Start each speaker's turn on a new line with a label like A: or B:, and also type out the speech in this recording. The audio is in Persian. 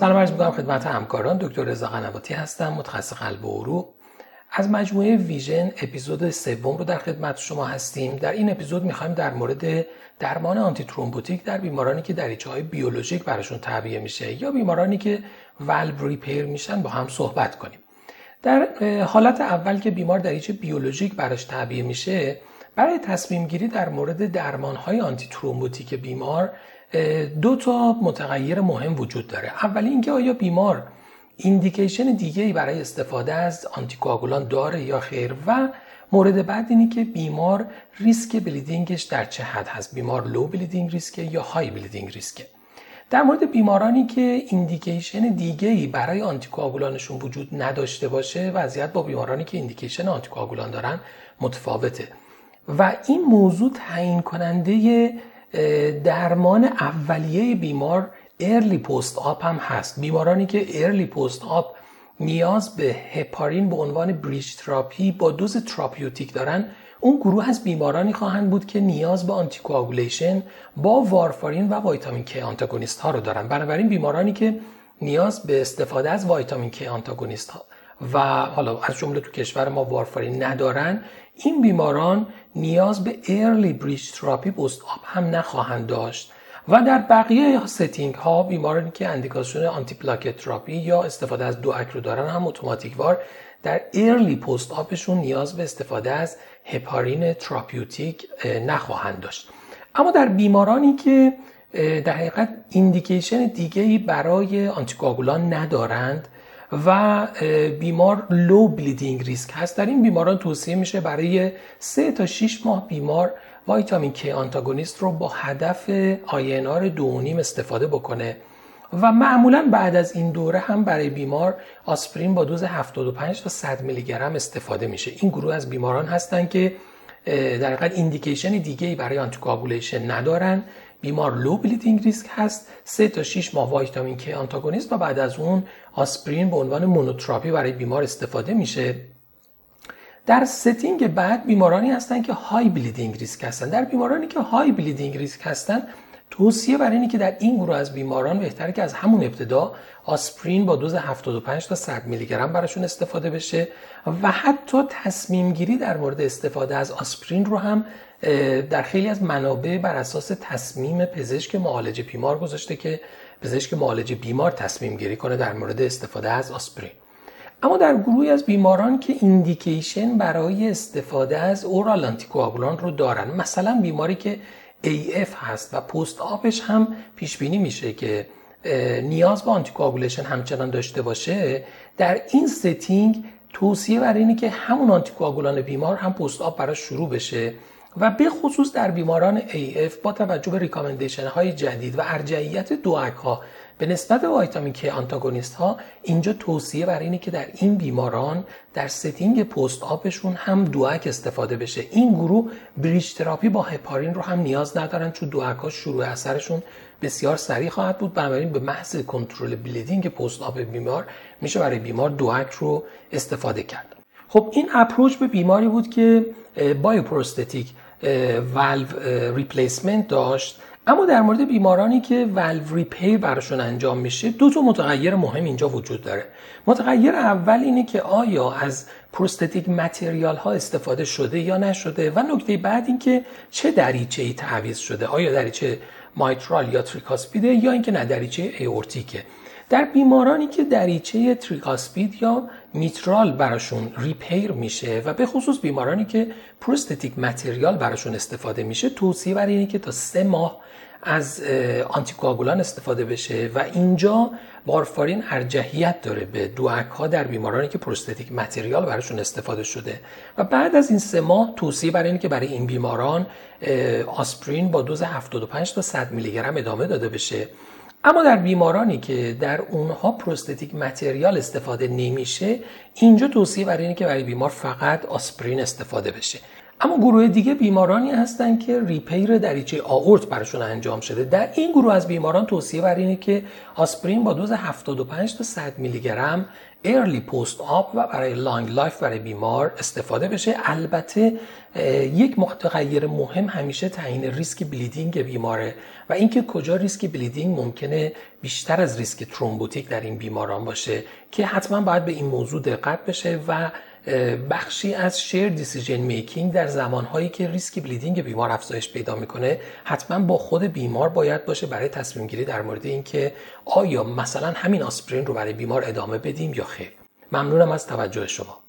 A: سلام عرض می‌کنم خدمت همکاران. دکتر رضا قنواتی هستم متخصص قلب و عروق. از مجموعه Vision اپیزود سوم رو در خدمت شما هستیم. در این اپیزود می‌خوایم در مورد درمان antithrombotic در بیمارانی که دریچه های بیولوژیک براشون تعبیه میشه یا بیمارانی که valve repair میشن با هم صحبت کنیم. در حالت اول که بیمار دریچه بیولوژیک براش تعبیه میشه برای تصمیم گیری در مورد درمان های antithrombotic بیمار دو تا متغیر مهم وجود داره. اولی اینکه آیا بیمار indication دیگه ای برای استفاده از آنتیکواگولان داره یا خیر و مورد بعد اینی که بیمار ریسک bleeding ش در چه حد هست؟ بیمار low bleeding risk ه یا high bleeding risk ه؟ در مورد بیمارانی که indication دیگه ای برای آنتیکواگولانشون وجود نداشته باشه وضعیت با بیمارانی که indication آنتیکواگولان دارن متفاوته. و این موضوع تعیین کننده درمان اولیه بیمار early post-op هم هست. بیمارانی که early post-op نیاز به هپارین به عنوان bridge therapy با دوز therapeutic دارن اون گروه از بیمارانی خواهند بود که نیاز به anticoagulation با وارفارین و vitamin K antagonist ها رو دارن. بنابراین بیمارانی که نیاز به استفاده از vitamin K antagonist ها و حالا از جمله تو کشور ما وارفارین ندارن این بیماران نیاز به early bridge therapy post-op هم نخواهند داشت و در بقیه setting ها بیمارانی که اندیکاسیون antiplatelet therapy یا استفاده از DOAC رو دارن هم اتوماتیک وار در early post-op شون نیاز به استفاده از هپارین therapeutic نخواهند داشت. اما در بیمارانی که در حقیقت indication دیگه برای آنتیکواگولان ندارند و بیمار low bleeding risk هست. در این بیماران توصیه میشه برای 3 تا 6 ماه بیمار vitamin K antagonist رو با هدف INR دونیم استفاده بکنه. و معمولا بعد از این دوره هم برای بیمار آسپرین با دوز 75 تا 100 میلی گرم استفاده میشه. این گروه از بیماران هستن که در حقیقت indication دیگه ای برای anticoagulation ندارن. بیمار low bleeding risk هست. 3 تا 6 ماه vitamin K antagonist و بعد از اون آسپرین به عنوان monotherapy برای بیمار استفاده میشه. در setting بعد بیمارانی هستن که high bleeding risk هستن. در بیمارانی که high bleeding risk هستن توصیه برای اینه که در این گروه از بیماران بهتره که از همون ابتدا آسپرین با دوز 75 تا 100 میلی گرم براشون استفاده بشه و حتی تصمیم گیری در مورد استفاده از آسپرین رو هم در خیلی از منابع بر اساس تصمیم پزشک معالج بیمار گذاشته که پزشک معالج بیمار تصمیم گیری کنه در مورد استفاده از آسپرین. اما در گروهی از بیماران که indication برای استفاده از oral anticoagulant رو دارن مثلا بیماری که AF هست و post-op ش هم پیش بینی میشه که نیاز به anticoagulation همچنان داشته باشه. در این setting توصیه برای اینه که همون آنتیکواگولان بیمار هم post-op براش شروع بشه و به خصوص در بیماران AF با توجه به recommendation های جدید و ارجحیت DOAC ها به نسبت vitamin K antagonist ها اینجا توصیه برای اینه که در این بیماران در setting post-op شون هم DOAC استفاده بشه. این گروه bridge therapy با هپارین رو هم نیاز ندارن چون DOAC ها شروع اثرشون بسیار سریع خواهد بود. بنابراین به محض کنترل bleeding post-op بیمار میشه برای بیمار DOAC رو استفاده کرد. خب این approach به بیماری بود که bioprosthetic valve replacement داشت. اما در مورد بیمارانی که valve repair براشون انجام میشه دو تا متغیر مهم اینجا وجود داره. متغیر اول اینه که آیا از prosthetic material ها استفاده شده یا نشده و نکته بعد این که چه دریچه ای تعویض شده؟ آیا دریچه mitral یا tricuspid ه یا اینکه نه دریچه aortic ه در بیمارانی که دریچه tricuspid یا میترال براشون repair میشه و به خصوص بیمارانی که پروستتیک متریال براشون استفاده میشه توصیه بر اینه که تا سه ماه از آنتیکواگولان استفاده بشه و اینجا وارفارین ارجحیت داره به دوک ها در بیمارانی که پروستتیک متریال براشون استفاده شده. و بعد از این سه ماه توصیه برای اینه که برای این بیماران آسپرین با دوز 75 تا 100 میلی گرم ادامه داده بشه. اما در بیمارانی که در اونها پروستتیک متریال استفاده نمیشه اینجا توصیه برای اینه که برای بیمار فقط آسپرین استفاده بشه. اما گروه دیگه بیمارانی هستن که repair دریچه آئورت براشون انجام شده. در این گروه از بیماران توصیه بر اینه که آسپرین با دوز 75 تا 100 میلی گرم early post-op و برای long life برای بیمار استفاده بشه. البته یک متغیر مهم همیشه تعیین ریسک bleeding بیماره و اینکه کجا ریسک bleeding ممکنه بیشتر از ریسک thrombotic در این بیماران باشه که حتما باید به این موضوع دقت بشه و بخشی از shared decision making در زمانهایی که ریسک bleeding بیمار افزایش پیدا می‌کنه حتما با خود بیمار باید باشه برای تصمیم گیری در مورد اینکه آیا مثلا همین آسپرین رو برای بیمار ادامه بدیم یا خیر. ممنونم از توجه شما.